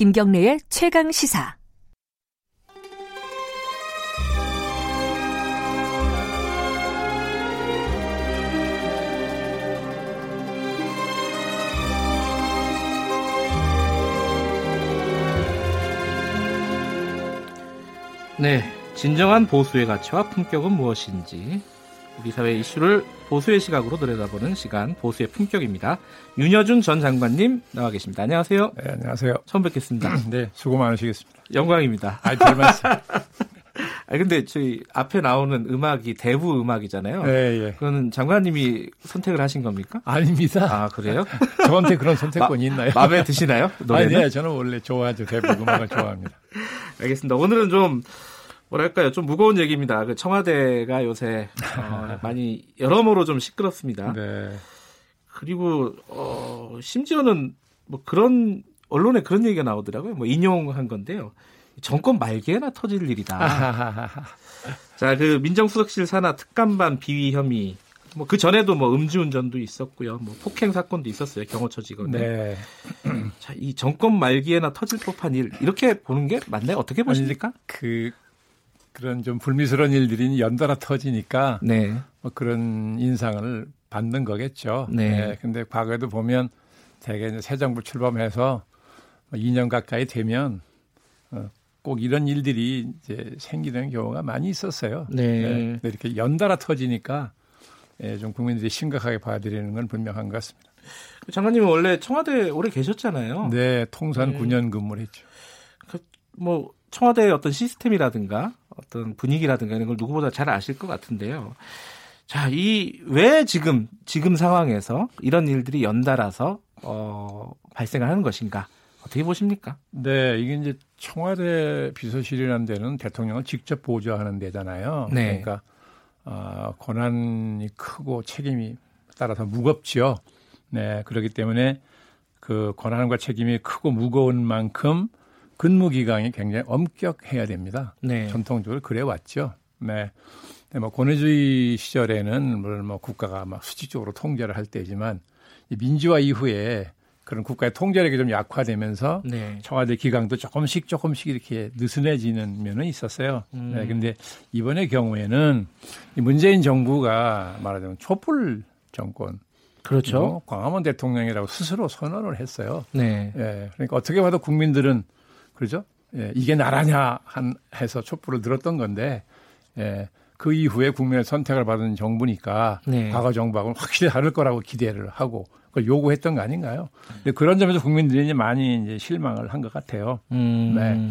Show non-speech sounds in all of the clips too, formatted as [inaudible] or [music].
김경래의 최강 시사. 네, 진정한 보수의 가치와 품격은 무엇인지 우리 사회 이슈를 보수의 시각으로 들여다보는 시간 보수의 품격입니다. 윤여준 전 장관님 나와 계십니다. 안녕하세요. 네, 안녕하세요. 처음 뵙겠습니다. [clears throat] 네, 수고 많으시겠습니다. 영광입니다. 아, 별 말씀. [laughs] 아 근데 저희 앞에 나오는 음악이 대부 음악이잖아요. 네, 예. 그거는 장관님이 선택을 하신 겁니까? 아닙니다. 아 그래요? [laughs] 저한테 그런 선택권이 마, 있나요? 마음에 드시나요? 노래는? 아니, 네, 저는 원래 좋아하죠. 대북 음악을 좋아합니다. [laughs] 알겠습니다. 오늘은 좀 뭐랄까요, 좀 무거운 얘기입니다. 그 청와대가 요새 어, [laughs] 많이 여러모로 좀 시끄럽습니다. 네. 그리고 어, 심지어는 뭐 그런 언론에 그런 얘기가 나오더라고요. 뭐 인용한 건데요. 정권 말기에나 터질 일이다. [laughs] 자, 그 민정수석실 산하 특감반 비위 혐의. 뭐 그 전에도 뭐 음주운전도 있었고요. 뭐 폭행 사건도 있었어요. 경호처 직원. 네. 자, 이 정권 말기에나 터질 법한 일 이렇게 보는 게 맞나요? 어떻게 보십니까? 그 그런 좀 불미스러운 일들이 연달아 터지니까 네. 뭐 그런 인상을 받는 거겠죠. 네. 근데 과거에도 보면 대개 이제 새 정부 출범해서 2년 가까이 되면 어, 꼭 이런 일들이 이제 생기는 경우가 많이 있었어요. 네. 근데 이렇게 연달아 터지니까 예, 좀 국민들이 심각하게 봐드리는 건 분명한 것 같습니다. 장관님은 원래 청와대 오래 계셨잖아요. 네, 통산 네. 9년 근무를 했죠. 뭐 청와대의 어떤 시스템이라든가 어떤 분위기라든가 이런 걸 누구보다 잘 아실 것 같은데요. 자, 이 왜 지금 지금 상황에서 이런 일들이 연달아서 어, 발생을 하는 것인가? 어떻게 보십니까? 네, 이게 이제 청와대 비서실이라는 데는 대통령을 직접 보좌하는 데잖아요. 네. 그러니까 어, 권한이 크고 책임이 따라서 무겁지요. 네, 그렇기 때문에 그 권한과 책임이 크고 무거운 만큼 근무 기간이 굉장히 엄격해야 됩니다. 네. 전통적으로 그래 왔죠. 네. 네, 뭐 권위주의 시절에는 물론 뭐 국가가 막 수직적으로 통제를 할 때지만 이 민주화 이후에 그런 국가의 통제력이 좀 약화되면서 네. 청와대 기강도 조금씩 조금씩 이렇게 느슨해지는 면은 있었어요. 음. 네, 근데 이번의 경우에는 이 문재인 정부가 말하자면 촛불 정권 그렇죠. 광화문 대통령이라고 스스로 선언을 했어요. 네. 예, 그러니까 어떻게 봐도 국민들은 그러죠. 예, 이게 나라냐 한 해서 촛불을 들었던 건데 예, 그 이후에 국민의 선택을 받은 정부니까 네. 과거 정부하고는 확실히 다를 거라고 기대를 하고 그걸 요구했던 거 아닌가요? 근데 그런 점에서 국민들이 이제 많이 이제 실망을 한 것 같아요. 음. 네.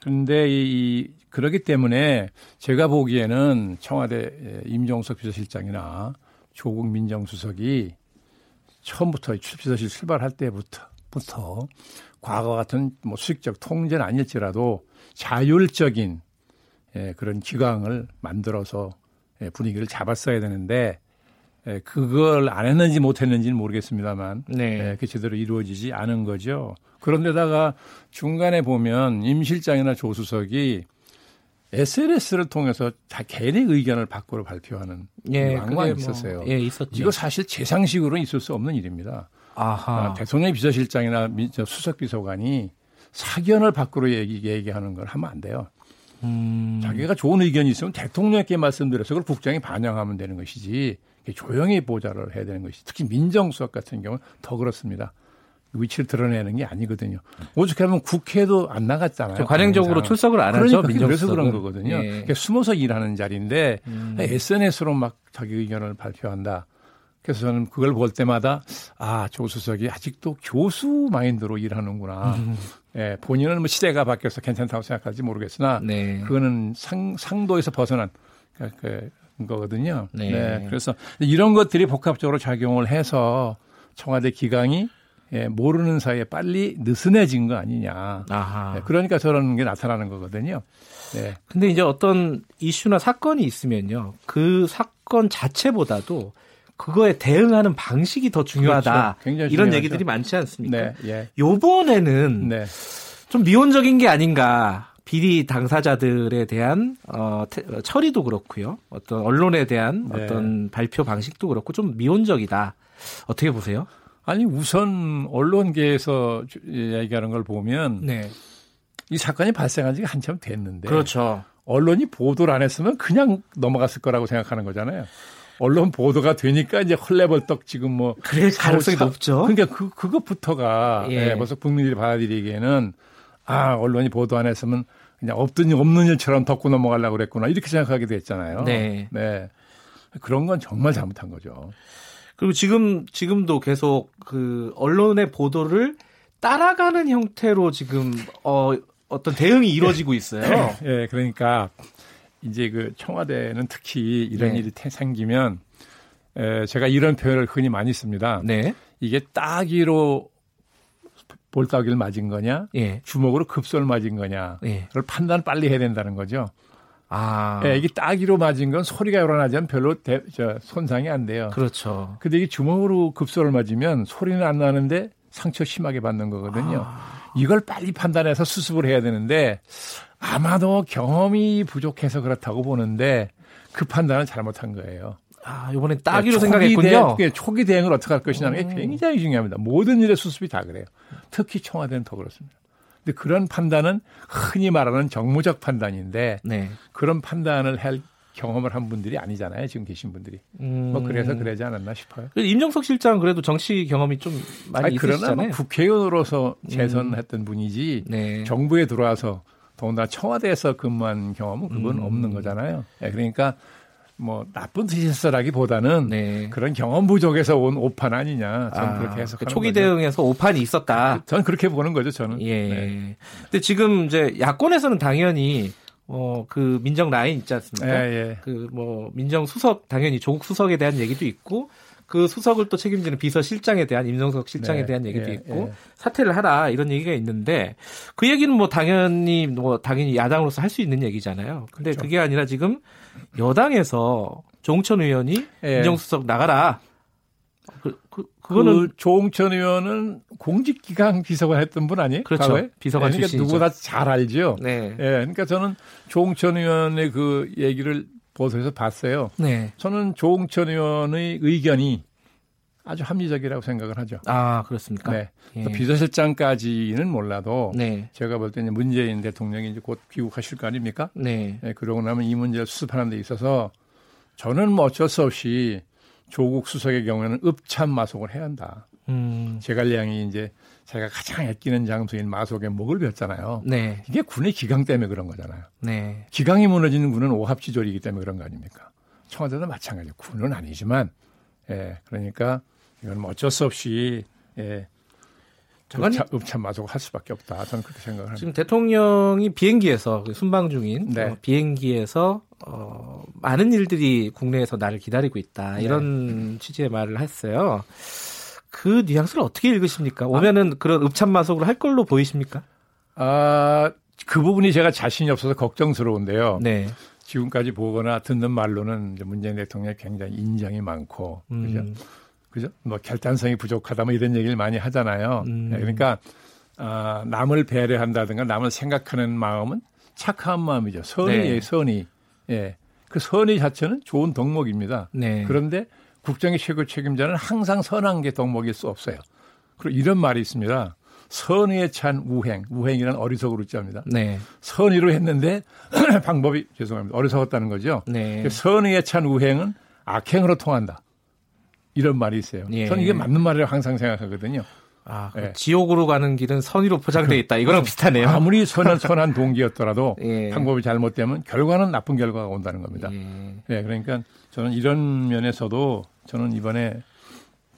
그런데 이, 이 그러기 때문에 제가 보기에는 청와대 임종석 비서실장이나 조국 민정수석이 처음부터 비서실 출발할 때부터 부터 과거 같은 뭐 수직적 통제는 아닐지라도 자율적인 예, 그런 기강을 만들어서 예, 분위기를 잡았어야 되는데 예, 그걸 안 했는지 못했는지는 모르겠습니다만 네. 예, 그 제대로 이루어지지 않은 거죠. 그런데다가 중간에 보면 임 실장이나 조 수석이 SNS를 통해서 자 개인의 의견을 밖으로 발표하는 예, 왕왕 뭐, 있었어요. 예, 있었죠. 이거 사실 제 상식으로는 있을 수 없는 일입니다. 아하. 아, 대통령 비서실장이나 수석 비서관이 사견을 밖으로 얘기, 얘기하는 걸 하면 안 돼요. 음. 자기가 좋은 의견이 있으면 대통령께 말씀드려서 그걸 국장이 반영하면 되는 것이지 조용히 보좌를 해야 되는 것이 특히 민정수석 같은 경우는 더 그렇습니다. 위치를 드러내는 게 아니거든요. 오죽 하면 국회도 안 나갔잖아요. 저 관행적으로. 출석을 안 하죠. 그러니까 그래서 민정수석은. 그런 거거든요. 예. 그러니까 숨어서 일하는 자리인데 음. SNS로 막 자기 의견을 발표한다. 그래서 저는 그걸 볼 때마다 아, 조 수석이 아직도 교수 마인드로 일하는구나. 음. 예, 본인은 뭐 시대가 바뀌어서 괜찮다고 생각할지 모르겠으나 네. 그거는 상, 상도에서 벗어난 그, 그 거거든요. 네. 그래서 이런 것들이 복합적으로 작용을 해서 청와대 기강이 예, 모르는 사이에 빨리 느슨해진 거 아니냐. 아하. 예, 그러니까 저런 게 나타나는 거거든요. 네. 근데 이제 어떤 이슈나 사건이 있으면요. 그 사건 자체보다도 그거에 대응하는 방식이 더 중요하다. 그렇죠. 굉장히 이런. 얘기들이 많지 않습니까? 네. 예. 요번에는 네. 좀 미온적인 게 아닌가. 비리 당사자들에 대한 어, 태- 어, 처리도 그렇고요. 어떤 언론에 대한 네. 어떤 발표 방식도 그렇고 좀 미온적이다. 어떻게 보세요? 아니 우선 언론계에서 얘기하는 걸 보면 네. 이 사건이 발생한 지가 한참 됐는데 그렇죠. 언론이 보도를 안 했으면 그냥 넘어갔을 거라고 생각하는 거잖아요. 언론 보도가 되니까 이제 헐레벌떡 지금 뭐 그래 가능성이 높죠. 그러니까 그 그것부터가 예. 예, 벌써 국민들이 받아들이기에는 아 언론이 보도 안 했으면 그냥 없던 없는 일처럼 덮고 넘어가려고 그랬구나 이렇게 생각하게 됐잖아요. 네. 네. 그런 건 정말 잘못한 거죠. 그리고 지금 지금도 계속 그 언론의 보도를 따라가는 형태로 지금 어 어떤 대응이 이루어지고 [laughs] 있어요. 예, 네, 그러니까 이제 그 청와대는 특히 이런 네. 일이 생기면 에, 제가 이런 표현을 흔히 많이 씁니다. 네. 이게 따기로 볼따기를 맞은 거냐, 예. 주먹으로 급소를 맞은 거냐, 예. 그걸 판단 빨리 해야 된다는 거죠. 아. 예, 이게 따기로 맞은 건 소리가 요란하지 않 별로 대, 저, 손상이 안 돼요. 그렇죠. 근데 이게 주먹으로 급소를 맞으면 소리는 안 나는데 상처 심하게 받는 거거든요. 아. 이걸 빨리 판단해서 수습을 해야 되는데 아마도 경험이 부족해서 그렇다고 보는데 그 판단을 잘못한 거예요. 아, 이번엔 따기로 네, 생각했군요. 대, 초기 대응을 어떻게 할 것이냐는 게 음. 굉장히 중요합니다. 모든 일의 수습이 다 그래요. 특히 청와대는 더 그렇습니다. 근데 그런 판단은 흔히 말하는 정무적 판단인데 네. 그런 판단을 할 경험을 한 분들이 아니잖아요. 지금 계신 분들이. 음. 뭐 그래서 그러지 않았나 싶어요. 임정석 실장 그래도 정치 경험이 좀 많이 아니, 있으시잖아요. 그러나 뭐 국회의원으로서 재선했던 음. 분이지 네. 정부에 들어와서 더군다나 청와대에서 근무한 경험은 그건 음. 없는 거잖아요. 네, 그러니까 뭐 나쁜 뜻이었어라기보다는 네. 그런 경험 부족에서 온 오판 아니냐 저는 아, 그렇게 해석하는 그 초기 거죠. 대응에서 오판이 있었다. 저는 그렇게 보는 거죠 저는. 예. 네. 근데 지금 이제 야권에서는 당연히 어, 그 민정 라인 있지 않습니까? 예, 예. 그뭐 민정 수석 당연히 조국 수석에 대한 얘기도 있고 그 수석을 또 책임지는 비서실장에 대한 임정석 실장에 네, 대한 얘기도 예, 있고 예. 사퇴를 하라 이런 얘기가 있는데 그 얘기는 뭐 당연히 뭐 당연히 야당으로서 할 수 있는 얘기잖아요. 근데 그렇죠. 그게 아니라 지금 여당에서 조홍천 의원이 예. 임정수석 나가라. 그, 그, 그거는 그 조홍천 의원은 공직기강 비서관 했던 분 아니에요? 그렇죠. 과거에? 비서관 네, 그러니까 누구나 잘 알죠. 네. 예, 그러니까 저는 조홍천 의원의 그 얘기를 보도에서 봤어요. 네. 저는 조홍천 의원의 의견이 아주 합리적이라고 생각을 하죠. 아 그렇습니까? 네. 예. 비서실장까지는 몰라도 네. 제가 볼 때는 문재인 대통령이 이제 곧 귀국하실 거 아닙니까? 네. 네. 그러고 나면 이 문제를 수습하는 데 있어서 저는 뭐 어쩔 수 없이 조국 수석의 경우에는 읍참 마속을 해야 한다. 음. 제갈량이 이제 자기가 가장 아끼는 장소인 마속에 목을 렸잖아요 네. 이게 군의 기강 때문에 그런 거잖아요. 네. 기강이 무너지는 군은 오합지졸이기 때문에 그런 거 아닙니까? 청와대도 마찬가지예요. 군은 아니지만, 예, 그러니까 이건 뭐 어쩔 수 없이 예. 읍참, 읍참 마속 할 수밖에 없다. 저는 그렇게 생각을 합니다. 지금 대통령이 비행기에서 그 순방 중인 네. 어, 비행기에서 어, 많은 일들이 국내에서 나를 기다리고 있다. 네. 이런 네. 취지의 말을 했어요. 그 뉘앙스를 어떻게 읽으십니까? 오면은 아, 그런 읍참마속으로 할 걸로 보이십니까? 아, 그 부분이 제가 자신이 없어서 걱정스러운데요. 네. 지금까지 보거나 듣는 말로는 문재인 대통령이 굉장히 인정이 많고, 음. 그죠? 그죠? 뭐 결단성이 부족하다 뭐 이런 얘기를 많이 하잖아요. 음. 네, 그러니까 아, 남을 배려한다든가 남을 생각하는 마음은 착한 마음이죠. 선의의 네. 선의. 예. 그 선의 자체는 좋은 덕목입니다. 네. 그런데 국정의 최고 책임자는 항상 선한 게 덕목일 수 없어요. 그리고 이런 말이 있습니다. 선의에 찬 우행, 우행이란 어리석으로 자입니다. 네. 선의로 했는데 [clears throat] 방법이 죄송합니다. 어리석었다는 거죠. 네. 선의에 찬 우행은 악행으로 통한다. 이런 말이 있어요. 예. 저는 이게 맞는 말이라고 항상 생각하거든요. 아, 그 예. 지옥으로 가는 길은 선의로 포장돼 있다. 이거랑 비슷하네요. 아무리 선한 선한 동기였더라도 [laughs] 예. 방법이 잘못되면 결과는 나쁜 결과가 온다는 겁니다. 예. 네, 그러니까 저는 이런 면에서도 저는 이번에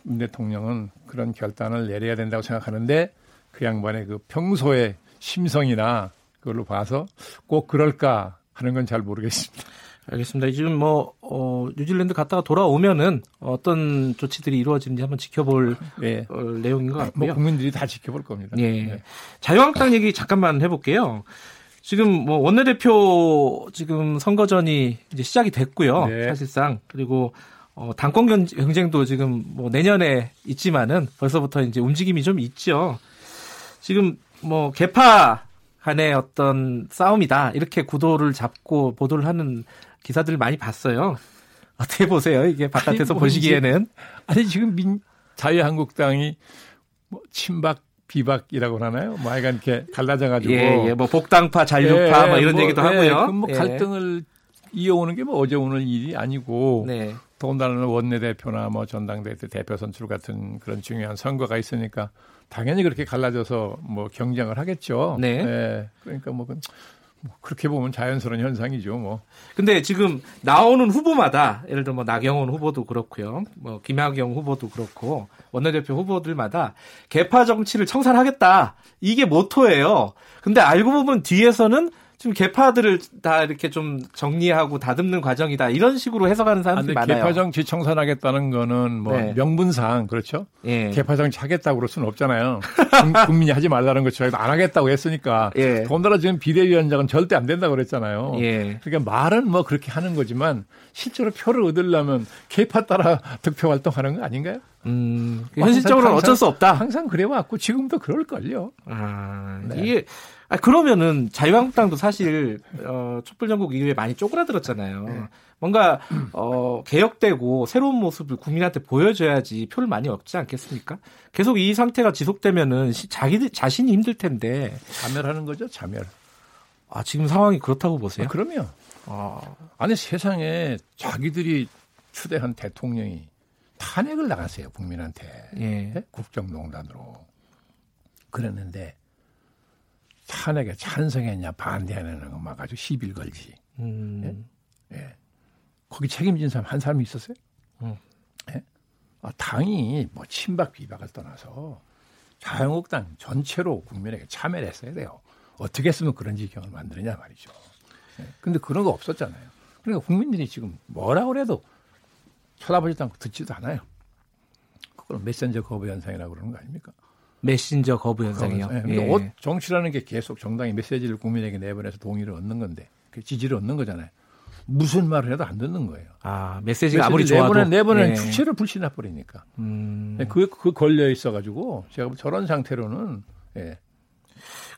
문 대통령은 그런 결단을 내려야 된다고 생각하는데 그 양반의 그 평소의 심성이나 그걸로 봐서 꼭 그럴까 하는 건 잘 모르겠습니다. 알겠습니다. 지금 뭐 어, 뉴질랜드 갔다가 돌아오면은 어떤 조치들이 이루어지는지 한번 지켜볼 네. [laughs] 어, 내용인 것 같고요. 뭐 국민들이 다 지켜볼 겁니다. 예. 네. 자유한국당 얘기 잠깐만 해볼게요. 지금 뭐 원내대표 지금 선거전이 이제 시작이 됐고요. 네. 사실상 그리고 어, 당권 경쟁도 지금 뭐 내년에 있지만은 벌써부터 이제 움직임이 좀 있죠. 지금 뭐 개파 간의 어떤 싸움이다 이렇게 구도를 잡고 보도를 하는 기사들을 많이 봤어요. [laughs] 어떻게 보세요? 이게 바깥에서 아니, 뭐 보시기에는 아니 지금 민 자유한국당이 뭐 친박 비박이라고 하나요? 뭐 하여간 이렇게 갈라져 가지고 예, 예, 뭐 복당파 잔류파 예, 뭐 이런 뭐, 얘기도 예, 하고요. 뭐 예. 갈등을 이어오는 게 뭐 어제 오늘 일이 아니고 네. 더군다나 원내대표나 뭐 전당대회 대표 선출 같은 그런 중요한 선거가 있으니까 당연히 그렇게 갈라져서 뭐 경쟁을 하겠죠. 네. 네. 그러니까 뭐, 뭐 그렇게 보면 자연스러운 현상이죠, 뭐. 근데 지금 나오는 후보마다 예를 들어 뭐 나경원 후보도 그렇고요. 뭐 김학영 후보도 그렇고 원내대표 후보들마다 개파 정치를 청산하겠다. 이게 모토예요. 근데 알고 보면 뒤에서는 지금 개파들을 다 이렇게 좀 정리하고 다듬는 과정이다 이런 식으로 해석하는 사람들이 아, 많아요. 개파 정치 청산하겠다는 거는 뭐 네. 명분상 그렇죠. 예. 개파 정치 하겠다고 그럴 수는 없잖아요. [laughs] 국민이 하지 말라는 것처럼 안 하겠다고 했으니까. 예. 더군다나 지금 비대위원장은 절대 안 된다고 그랬잖아요. 예. 그러니까 말은 뭐 그렇게 하는 거지만 실제로 표를 얻으려면 개파 따라 득표 활동하는 거 아닌가요? 음, 뭐 현실적으로는 어쩔 수 없다. 항상 그래왔고 지금도 그럴걸요. 아, 네. 이게 아, 그러면은 자유한국당도 사실 어, 촛불 전국 이후에 많이 쪼그라들었잖아요. 네. 뭔가 어, 개혁되고 새로운 모습을 국민한테 보여줘야지 표를 많이 얻지 않겠습니까? 계속 이 상태가 지속되면은 자기 자신이 힘들 텐데 자멸하는 거죠, 자멸. 아 지금 상황이 그렇다고 보세요? 아, 그럼요. 아. 아니 세상에 자기들이 추대한 대통령이 탄핵을 나갔어요 국민한테 예. 네? 국정농단으로 그랬는데 탄핵에 찬성했냐 반대하냐는 것만 가지고 시비를 걸지. 음. 예? 예. 거기 책임진 사람 한 사람이 있었어요? 음. 예? 아, 당이 뭐 친박 비박을 떠나서 자유한국당 전체로 국민에게 참여를 했어야 돼요. 어떻게 했으면 그런 지경을 만드느냐 말이죠. 예? 근데 그런 거 없었잖아요. 그러니까 국민들이 지금 뭐라 그래도 쳐다보지도 않고 듣지도 않아요. 그걸 메신저 거부 현상이라고 그러는 거 아닙니까? 메신저 거부 현상이요. 네. 예. 어, 정치라는 게 계속 정당이 메시지를 국민에게 내보내서 동의를 얻는 건데 그 지지를 얻는 거잖아요. 무슨 말을 해도 안 듣는 거예요. 아 메시지가 아무리 좋아도 내보낸 내보낸 예. 주체를 불신해 버리니까. 음. 네, 그, 그 걸려 있어가지고 제가 저런 상태로는 예.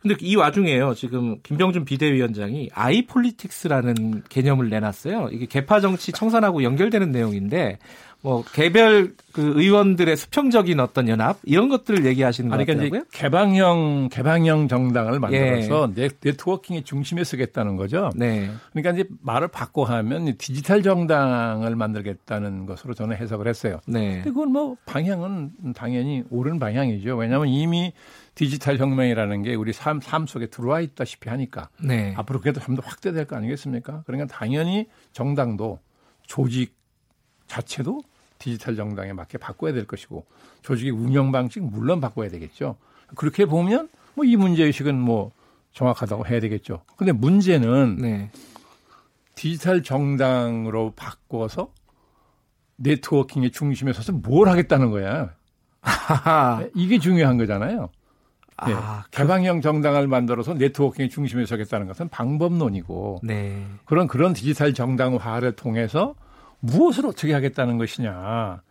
근데 이 와중에요. 지금 김병준 비대위원장이 아이폴리틱스라는 개념을 내놨어요. 이게 개파 정치 청산하고 연결되는 내용인데 뭐 개별 그 의원들의 수평적인 어떤 연합 이런 것들을 얘기하시는 거아요 그러니까 개방형 개방형 정당을 만들어서 예. 네트워킹의 중심에 서겠다는 거죠. 네. 그러니까 이제 말을 바꿔 하면 디지털 정당을 만들겠다는 것으로 저는 해석을 했어요. 네. 근데 그건 뭐 방향은 당연히 옳은 방향이죠. 왜냐하면 이미 디지털 혁명이라는 게 우리 삶, 삶 속에 들어와 있다시피 하니까 네. 앞으로 그래도 좀 더 확대될 거 아니겠습니까? 그러니까 당연히 정당도 조직 자체도 디지털 정당에 맞게 바꿔야 될 것이고 조직의 운영 방식 물론 바꿔야 되겠죠. 그렇게 보면 뭐 이 문제 의식은 뭐 정확하다고 해야 되겠죠. 근데 문제는 네. 디지털 정당으로 바꿔서 네트워킹의 중심에 서서 뭘 하겠다는 거야. 네, 이게 중요한 거잖아요. 네. 아, 개방형 정당을 만들어서 네트워킹의 중심에 서겠다는 것은 방법론이고 네. 그런 그런 디지털 정당화를 통해서 무엇을 어떻게 하겠다는 것이냐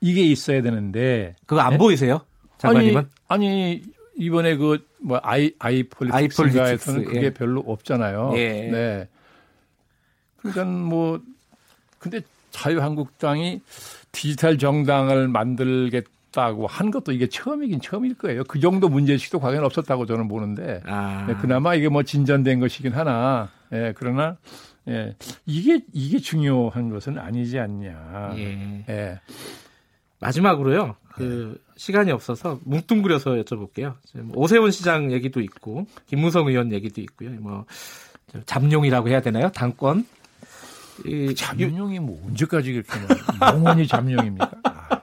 이게 있어야 되는데 그거 안 네? 보이세요, 장관님은? 아니, 아니 이번에 그 뭐 아이 아이폴리틱스에서는 그게 예. 별로 없잖아요. 예. 네. 그러니까 뭐 근데 자유한국당이 디지털 정당을 만들겠다고 한 것도 이게 처음이긴 처음일 거예요. 그 정도 문제의식도 과연 없었다고 저는 보는데 아. 네, 그나마 이게 뭐 진전된 것이긴 하나 예, 그러나 예. 이게 이게 중요한 것은 아니지 않냐. 예. 예. 마지막으로요. 그 시간이 없어서 뭉뚱그려서 여쭤볼게요. 오세훈 시장 얘기도 있고 김무성 의원 얘기도 있고요. 뭐 잠룡이라고 해야 되나요? 당권. 이 잠룡이 뭐 언제까지 이렇게 영원히 잠룡입니까? [laughs] 아,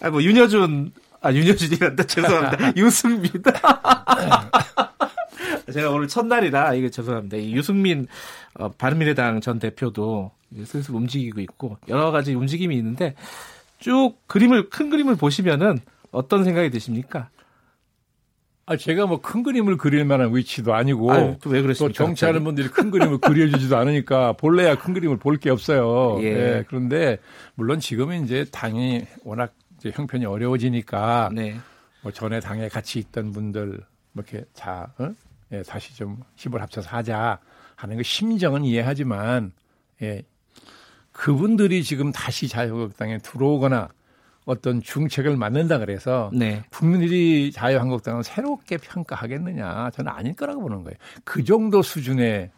아, 뭐 윤여준 아 윤여준이란다 죄송합니다. [laughs] 유승입니다. [laughs] 제가 오늘 첫날이라 이게 죄송합니다. 이 유승민 어, 바른미래당 전 대표도 슬슬 움직이고 있고 여러 가지 움직임이 있는데 쭉 그림을 큰 그림을 보시면은 어떤 생각이 드십니까? 아, 제가 뭐 큰 그림을 그릴 만한 위치도 아니고 아유, 그러십니까? 또 정치하는 분들이 큰 그림을 그려주지도 않으니까 본래야 큰 그림을 볼 게 없어요. 예. 예. 그런데 물론 지금은 이제 당이 워낙 이제 형편이 어려워지니까 네. 뭐 전에 당에 같이 있던 분들 뭐 이렇게 자 어? 예, 다시 좀 힘을 합쳐서 하자 하는 그 심정은 이해하지만 예, 그분들이 지금 다시 자유한국당에 들어오거나 어떤 중책을 만든다 그래서 네. 국민들이 자유한국당을 새롭게 평가하겠느냐 저는 아닐 거라고 보는 거예요. 그 정도 수준의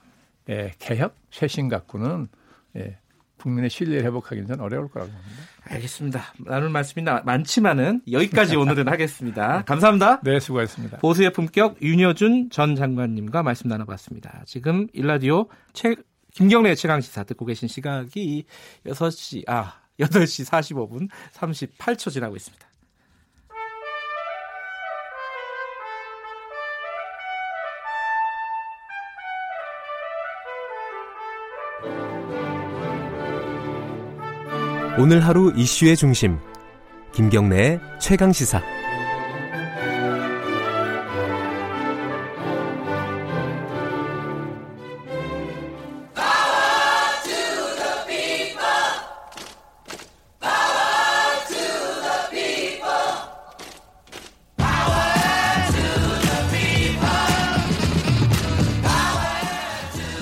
예, 개혁 쇄신 갖고는 예, 국민의 신뢰를 회복하기는 전 어려울 거라고 봅니다. 알겠습니다. 나눌 말씀이 많지만은 여기까지 오늘은 하겠습니다. [laughs] 감사합니다. 네, 수고하셨습니다. 보수의 품격 윤여준 전 장관님과 말씀 나눠봤습니다. 지금 일라디오 최, 김경래 최강 시사 듣고 계신 시각이 6시, 아, 8시 45분 38초 지나고 있습니다. 오늘 하루 이슈의 중심 김경래의 최강 시사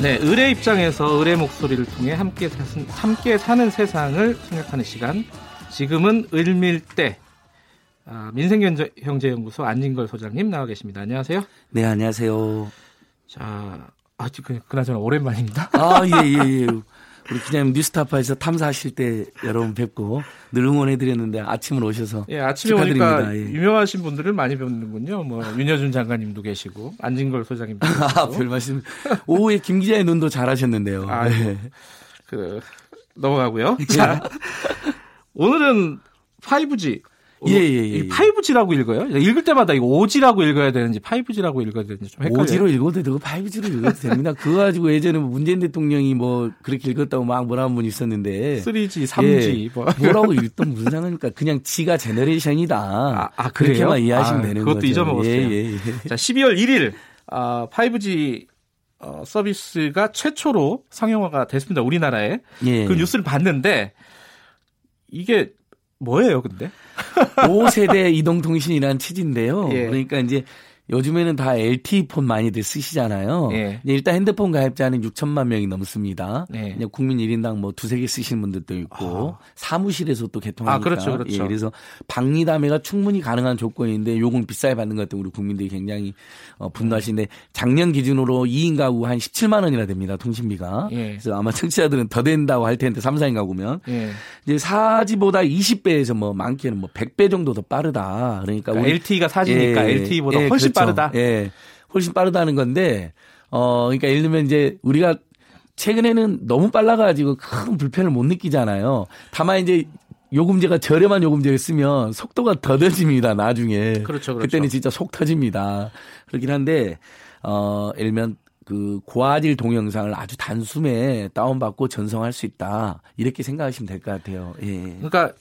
네, 의뢰 입장에서 의뢰 목소리를 통해 함께, 사는, 함께 사는 세상을 생각하는 시간. 지금은 을밀대 아, 민생경제연구소 안진걸 소장님 나와 계십니다. 안녕하세요. 네, 안녕하세요. 자, 아, 그, 그나저나 오랜만입니다. 아, 예, 예, 예. 우리 그냥 뉴스타파에서 탐사하실 때 여러분 뵙고 늘 응원해드렸는데 아침을 오셔서 예 아침에 오니까 예. 유명하신 분들을 많이 뵙는군요. 뭐 윤여준 장관님도 계시고 안진걸 소장님도 [laughs] 계시고. 아, 별 말씀. 오후에 김 기자의 눈도 잘하셨는데요. 아, 네. 그 넘어가고요. 자 오늘은 5G 예, 예, 예. 5G라고 예. 읽어요? 읽을 때마다 이거 5G라고 읽어야 되는지 5G라고 읽어야 되는지 좀 헷갈려요. 5G로 읽어도 되고 5G로 읽어도 됩니다. [laughs] 그거 가지고 예전에 뭐 문재인 대통령이 뭐 그렇게 읽었다고 막 뭐라 한 분 있었는데 3G, 3G 예. 뭐. 뭐라고 [laughs] 읽던 무슨 상관입니까? 그냥 G가 제너레이션이다. 아, 아 그렇게만 이해하시면 아, 되는 그것도 거죠. 잊어먹었어요. 예, 예, 예. 자, 12월 1일 아, 5G 어, 서비스가 최초로 상용화가 됐습니다. 우리나라에. 예. 그 뉴스를 봤는데 이게 뭐예요, 근데? 5세대 이동통신이라는 취지인데요. 예. 그러니까 이제 요즘에는 다 LTE 폰 많이들 쓰시잖아요. 예. 일단 핸드폰 가입자는 6천만 명이 넘습니다. 예. 그냥 국민 1인당 뭐 두세 개 쓰시는 분들도 있고 아. 사무실에서 또 개통하니까. 아, 그렇죠, 그렇죠. 예, 그래서 방리담회가 충분히 가능한 조건인데 요금 비싸게 받는 것 때문에 우리 국민들이 굉장히 어, 분노하시는데 작년 기준으로 2인 가구 한 17만 원이나 됩니다. 통신비가. 예. 그래서 아마 청취자들은 더 된다고 할 텐데 3, 4인 가구면 예. 이제 4지보다 20배에서 뭐 많게는 뭐 100배 정도 더 빠르다. 그러니까, 그러니까 LTE가 4지니까 LTE보다 훨씬 그렇죠. 빠르다. 예. 훨씬 빠르다는 건데 어 그러니까 예를 들면 이제 우리가 최근에는 너무 빨라가지고 큰 불편을 못 느끼잖아요. 다만 이제 요금제가 저렴한 요금제를 쓰면 속도가 더뎌집니다. 나중에. 그렇죠, 그렇죠. 그때는 진짜 속 터집니다. 그렇긴 한데 어 예를 들면 그 고화질 동영상을 아주 단숨에 다운받고 전송할 수 있다. 이렇게 생각하시면 될 것 같아요. 예. 그러니까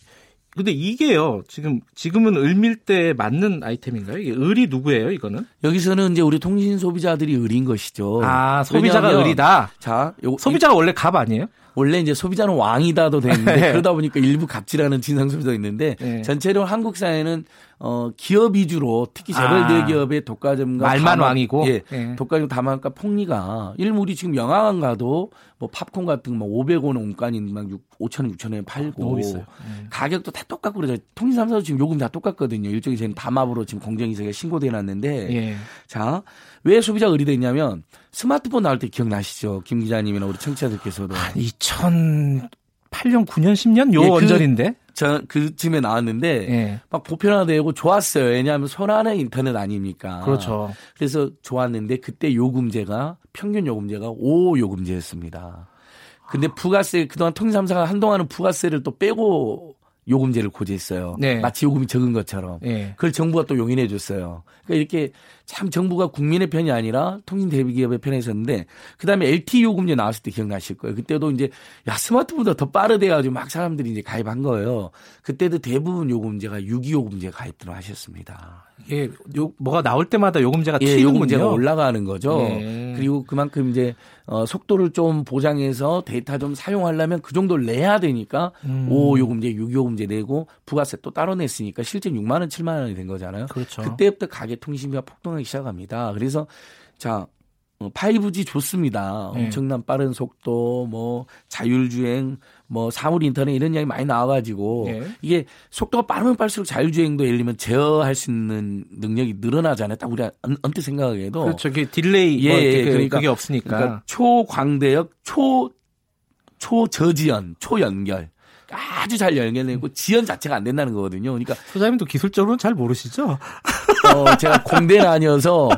근데 이게요, 지금, 지금은 을밀대에 맞는 아이템인가요? 이게 을이 누구예요, 이거는? 여기서는 이제 우리 통신 소비자들이 을인 것이죠. 아, 소비자가 을이다? 자, 요, 소비자가 원래 갑 아니에요? 원래 이제 소비자는 왕이다도 되는데 [laughs] 네. 그러다 보니까 일부 갑질하는 진상 소비도 있는데 네. 전체로 한국 사회는 어 기업 위주로 특히 재벌 대기업의 아, 독과점과 말만 다만, 왕이고 예, 네. 독과점 다만과 폭리가 일물이 지금 영화관 가도 뭐 팝콘 같은 거 500원 원가인 막 6, 5천 원, 6천 원에 팔고. 네. 가격도 다 똑같고 그래서 통신 사에서 지금 요금 다 똑같거든요. 일종의 저는 담합으로 지금 공정위세가 신고돼 놨는데 예. 자 왜 소비자 의리돼 있냐면 스마트폰 나올 때 기억나시죠? 김 기자님이나 우리 청취자들께서도 한 2008년, 9년, 10년 요 예, 그 원전인데 그, 저 그쯤에 나왔는데 예. 막 보편화되고 좋았어요. 왜냐하면 손안의 인터넷 아닙니까? 그렇죠. 그래서 좋았는데 그때 요금제가 평균 요금제가 5 요금제였습니다. 근데 부가세 그동안 통신삼사가 한동안은 부가세를 또 빼고 요금제를 고지했어요. 네. 마치 요금이 적은 것처럼. 네. 그걸 정부가 또 용인해 줬어요. 그러니까 이렇게 참 정부가 국민의 편이 아니라 통신 대기업의 편에 있었는데 그다음에 LTE 요금제 나왔을 때 기억나실 거예요. 그때도 이제 야 스마트폰보다 더 빠르대 가지고 막 사람들이 이제 가입한 거예요. 그때도 대부분 요금제가 6.2 요금제 가입들을 하셨습니다. 예, 요 뭐가 나올 때마다 요금제가 예, 튀는군요. 요금제가 올라가는 거죠. 예. 그리고 그만큼 이제 어 속도를 좀 보장해서 데이터 좀 사용하려면 그 정도를 내야 되니까 음. 5 요금제, 6 요금제 내고 부가세 또 따로 냈으니까 실제 6만 원, 7만 원이 된 거잖아요. 그렇죠. 그때부터 가계 통신비가 폭등하기 시작합니다. 그래서 자 5G 어, 좋습니다. 네. 엄청난 빠른 속도, 뭐 자율주행, 뭐 사물 인터넷 이런 이야기 많이 나와가지고 네. 이게 속도가 빠르면 빠를수록 자율주행도 예를 들면 제어할 수 있는 능력이 늘어나잖아요. 딱 우리가 언뜻 생각하기에도 그렇죠. 그게 delay 뭐 예, 뭐 그러니까, 그게 없으니까 그러니까 초광대역, 초 초저지연, 초연결. 아주 잘 연결되고 지연 자체가 안 된다는 거거든요. 그러니까 소장님도 기술적으로는 잘 모르시죠? 어, 제가 공대는 아니어서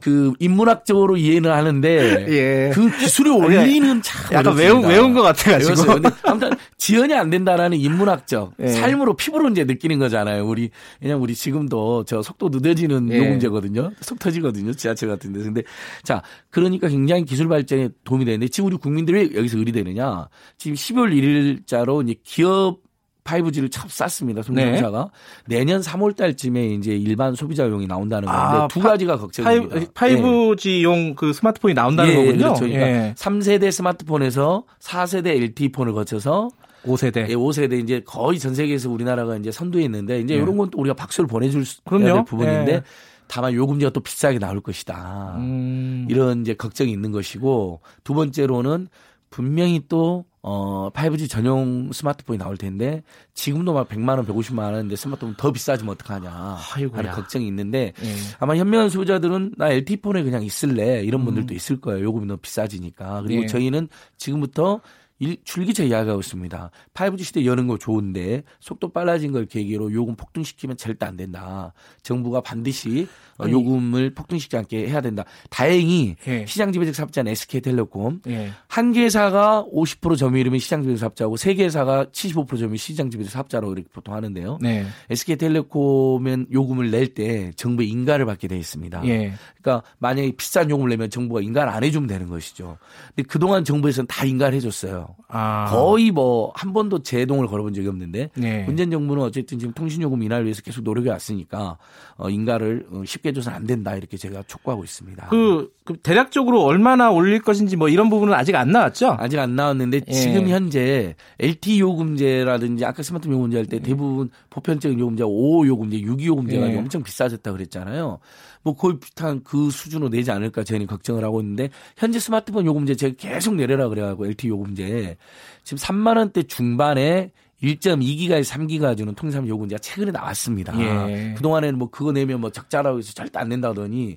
그 인문학적으로 이해는 하는데 예. 그 기술의 원리는 참 약간 외운 외운 것 같아가지고 근데 아무튼 지연이 안 된다라는 인문학적 예. 삶으로 피부로 이제 느끼는 거잖아요. 우리 그냥 우리 지금도 저 속도 늦어지는 예. 요금제거든요. 속 터지거든요. 지하철 같은 데 근데 자 그러니까 굉장히 기술 발전에 도움이 되는데 지금 우리 국민들이 왜 여기서 의리되느냐 지금 12월 1일자로 이제 기업 5G를 참 쌌습니다. 통신사가 네. 내년 3월 달쯤에 이제 일반 소비자용이 나온다는 건데 아, 두 가지가 걱정입니다. 5, G용 네. 그 스마트폰이 나온다는 예, 거군요. 그렇죠. 그러니까 예. 3세대 스마트폰에서 4세대 LTE 폰을 거쳐서 5세대. 예, 5세대 이제 거의 전 세계에서 우리나라가 이제 선두에 있는데 이제 예. 이런 건 우리가 박수를 보내줄 그럼요. 부분인데 예. 다만 요금제가 또 비싸게 나올 것이다. 음. 이런 이제 걱정이 있는 것이고 두 번째로는 분명히 또 어, 5G 전용 스마트폰이 나올 텐데 지금도 막 100만 원, 150만 원인데 스마트폰 더 비싸지면 어떡하냐 아이고야. 하는 걱정이 있는데 예. 아마 현명한 소비자들은 나 LTE 폰에 그냥 있을래 이런 분들도 음. 있을 거예요. 요금이 너무 비싸지니까. 그리고 예. 저희는 지금부터 일, 줄기차 이야기하고 있습니다. 5G 시대 여는 거 좋은데 속도 빨라진 걸 계기로 요금 폭등시키면 절대 안 된다. 정부가 반드시 어, 요금을 폭등시키지 않게 해야 된다. 다행히 예. 시장 지배적 사업자는 SK텔레콤 예. 한 개사가 50% 점유율이면 시장 지배적 사업자고 세 개사가 75% 점유율 시장 지배적 사업자로 이렇게 보통 하는데요. 네. SK텔레콤은 요금을 낼 때 정부의 인가를 받게 돼 있습니다. 예. 그러니까 만약에 비싼 요금을 내면 정부가 인가를 안 해주면 되는 것이죠. 근데 그동안 정부에서는 다 인가를 해줬어요. 아. 거의 뭐 한 번도 제동을 걸어본 적이 없는데 네. 문재인 정부는 어쨌든 지금 통신요금 인하를 위해서 계속 노력해 왔으니까 어, 인가를 어, 쉽게 줘서는 안 된다 이렇게 제가 촉구하고 있습니다. 그, 그, 대략적으로 얼마나 올릴 것인지 뭐 이런 부분은 아직 안 나왔죠? 아직 안 나왔는데 예. 지금 현재 LT 요금제라든지 아까 스마트 요금제 할때 예. 대부분 보편적인 요금제 5 요금제, 6 요금제가 예. 엄청 비싸졌다 그랬잖아요. 뭐 거의 비슷한 그 수준으로 내지 않을까 저희는 걱정을 하고 있는데 현재 스마트폰 요금제 제가 계속 내려라 그래가지고 LT 요금제 지금 3만 원대 중반에 1.2기가에 3기가 주는 통상 요금제가 최근에 나왔습니다. 예. 그동안에는 뭐 그거 내면 뭐 적자라고 해서 절대 안 낸다더니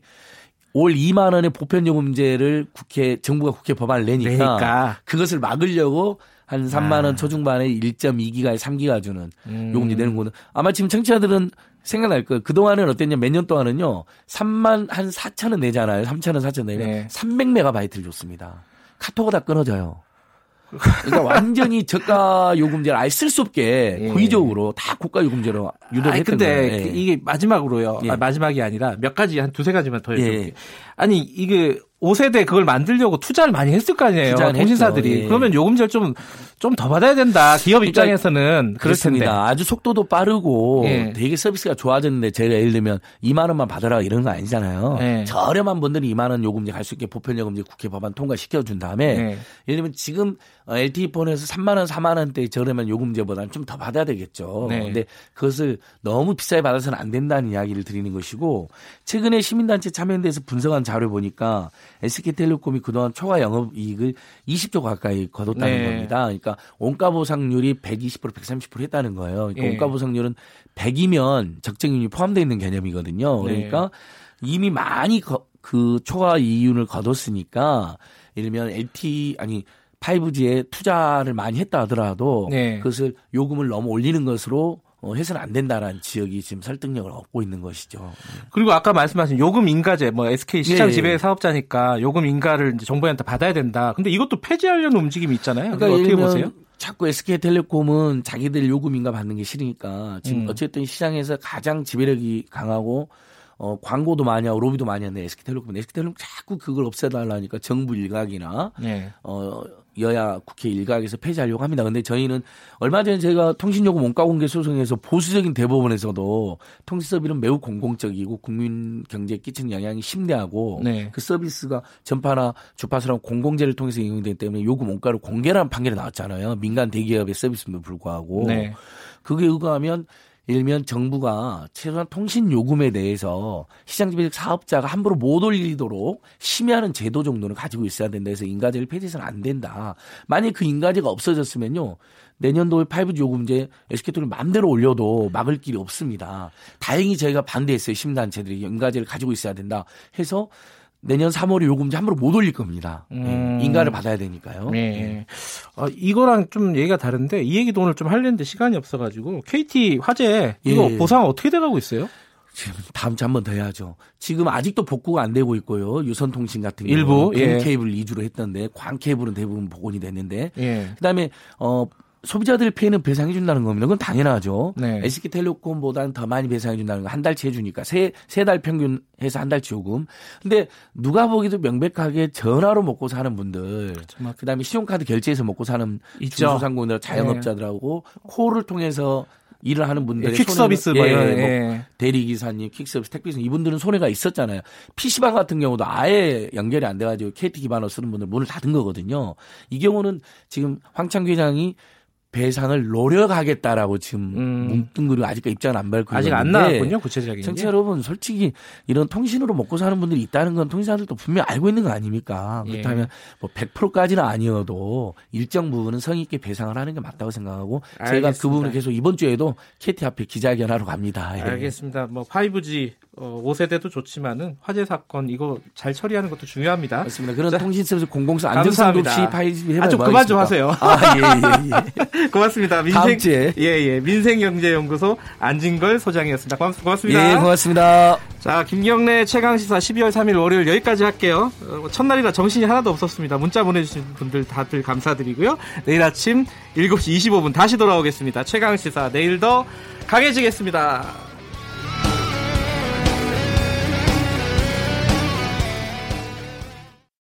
올 2만 원의 보편 요금제를 국회 정부가 국회 법안을 내니까, 내니까. 그것을 막으려고 한 3만 원 아. 초중반에 1.2기가에 3기가 주는 음. 요금제 내는 거는 아마 지금 청취자들은 생각날 거예요. 그동안은 어땠냐 몇 년 동안은요. 3만 한 4천 원 내잖아요. 3천 원 4천 원 내면 네. 300메가바이트를 줬습니다. 카톡가 다 끊어져요. 그러니까 완전히 저가 요금제를 아예 쓸 수 없게 예. 고의적으로 다 국가 요금제로 유도했던 근데 거예요. 근데 예. 이게 마지막으로요. 예. 아, 마지막이 아니라 몇 가지 한 두세 가지만 더 해볼게요. 예. 아니 이게 5세대 그걸 만들려고 투자를 많이 했을 거 아니에요. 통신사들이. 예. 그러면 요금제를 좀, 좀 더 받아야 된다. 기업 그러니까 입장에서는. 그렇습니다. 아주 속도도 빠르고 예. 되게 서비스가 좋아졌는데 제가 예를 들면 2만 원만 받아라 이런 거 아니잖아요. 예. 저렴한 분들이 2만 원 요금제 갈 수 있게 보편 요금제 국회 법안 통과시켜 준 다음에 예. 예를 들면 지금 LTE 폰에서 3만 원, 4만 원대 저렴한 요금제보다는 좀 더 받아야 되겠죠. 네. 근데 그것을 너무 비싸게 받아서는 안 된다는 이야기를 드리는 것이고 최근에 시민단체 참여연대에서 분석한 자료 보니까 SK텔레콤이 그동안 초과 영업 이익을 20조 가까이 거뒀다는 네. 겁니다. 그러니까 원가 보상률이 120% 130% 했다는 거예요. 그러니까 네. 원가 보상률은 100이면 적정률이 포함되어 있는 개념이거든요. 네. 그러니까 이미 많이 거, 그 초과 이윤을 거뒀으니까 예를 들면 LT 아니 5G에 투자를 많이 했다 하더라도 네. 그것을 요금을 너무 올리는 것으로 어, 해서는 안 된다라는 지역이 지금 설득력을 얻고 있는 것이죠. 그리고 아까 말씀하신 요금 인가제, 뭐 SK 시장 예, 예. 지배 사업자니까 요금 인가를 이제 정부한테 받아야 된다. 근데 이것도 폐지하려는 움직임이 있잖아요. 그러니까 어떻게 보세요? 자꾸 SK텔레콤은 자기들 요금 인가 받는 게 싫으니까 지금 음. 어쨌든 시장에서 가장 지배력이 강하고 어, 광고도 많이 하고 로비도 많이 하는데 SK텔레콤은 SK텔레콤 자꾸 그걸 없애달라니까 정부 일각이나 네. 어, 여야 국회 일각에서 폐지하려고 합니다. 근데 저희는 얼마 전에 제가 통신요금 원가 공개 소송에서 보수적인 대법원에서도 통신서비는 매우 공공적이고 국민 경제에 끼치는 영향이 심대하고 네. 그 서비스가 전파나 주파수랑 공공재를 통해서 이용되기 때문에 요금 원가를 공개라는 판결이 나왔잖아요. 민간 대기업의 서비스임에도 불구하고 네. 그게 의거하면 들면 정부가 최소한 통신 요금에 대해서 시장지배적 사업자가 함부로 못 올리도록 심의하는 제도 정도는 가지고 있어야 된다 해서 인가제를 폐지해서는 안 된다. 만약 그 인가제가 없어졌으면요. 내년도에 5G 요금제 SK텔레콤 마음대로 올려도 막을 길이 없습니다. 다행히 저희가 반대했어요. 시민단체들이 인가제를 가지고 있어야 된다 해서 내년 3월에 요금제 함부로 못 올릴 겁니다. 예, 음. 인가를 받아야 되니까요. 네. 어, 이거랑 좀 얘기가 다른데 이 얘기도 오늘 좀 하려는데 시간이 없어가지고 KT 화재 이거 예. 보상 어떻게 돼가고 있어요? 지금 다음 주 한 번 더 해야죠. 지금 아직도 복구가 안 되고 있고요. 유선통신 같은 경우 일부 예. 케이블 위주로 했던데 광 케이블은 대부분 복원이 됐는데 예. 그다음에 어 소비자들 피해는 배상해 준다는 겁니다. 그건 당연하죠. 네. SK텔레콤보다는 더 많이 배상해 준다는 거 한 달치 해주니까 세 세 달 평균 해서 한 달치 요금. 근데 누가 보기도 명백하게 전화로 먹고 사는 분들, 그렇죠. 그다음에 신용카드 결제해서 먹고 사는 중소상공인들, 자영업자들하고 네. 코를 통해서 일을 하는 분들 퀵 서비스 뭐, 예, 뭐 예. 대리 기사님, 퀵 서비스, 택배기사 이분들은 손해가 있었잖아요. PC방 같은 경우도 아예 연결이 안 돼가지고 KT 기반으로 쓰는 분들 문을 닫은 거거든요. 이 경우는 지금 황창 회장이 배상을 노력하겠다라고 지금 음. 뭉뚱그리고 아직까지 입장을 안 밝히고 아직 안 나왔군요 구체적인 청취자 여러분 솔직히 이런 통신으로 먹고 사는 분들이 있다는 건 통신사들도 분명히 알고 있는 거 아닙니까 예. 그렇다면 뭐 100%까지는 아니어도 일정 부분은 성의 있게 배상을 하는 게 맞다고 생각하고 알겠습니다. 제가 그 부분을 계속 이번 주에도 KT 앞에 기자회견하러 갑니다 예. 알겠습니다 뭐 5G 어, 5세대도 좋지만은 화재 사건 이거 잘 처리하는 것도 중요합니다. 맞습니다. 그런 통신 서비스 공공성 안전성도 없이 five 해봐야 아, 좀 그만 좀 하세요. 아, 예, 예, 예. [laughs] 고맙습니다. 민생 예, 예. 민생경제연구소 안진걸 소장이었습니다. 고맙습니다. 예, 고맙습니다. 자, 김경래 최강 시사 12월 3일 월요일 여기까지 할게요. 어, 첫날이라 정신이 하나도 없었습니다. 문자 보내 주신 분들 다들 감사드리고요. 내일 아침 7시 25분 다시 돌아오겠습니다. 최강 시사 내일 더 강해지겠습니다.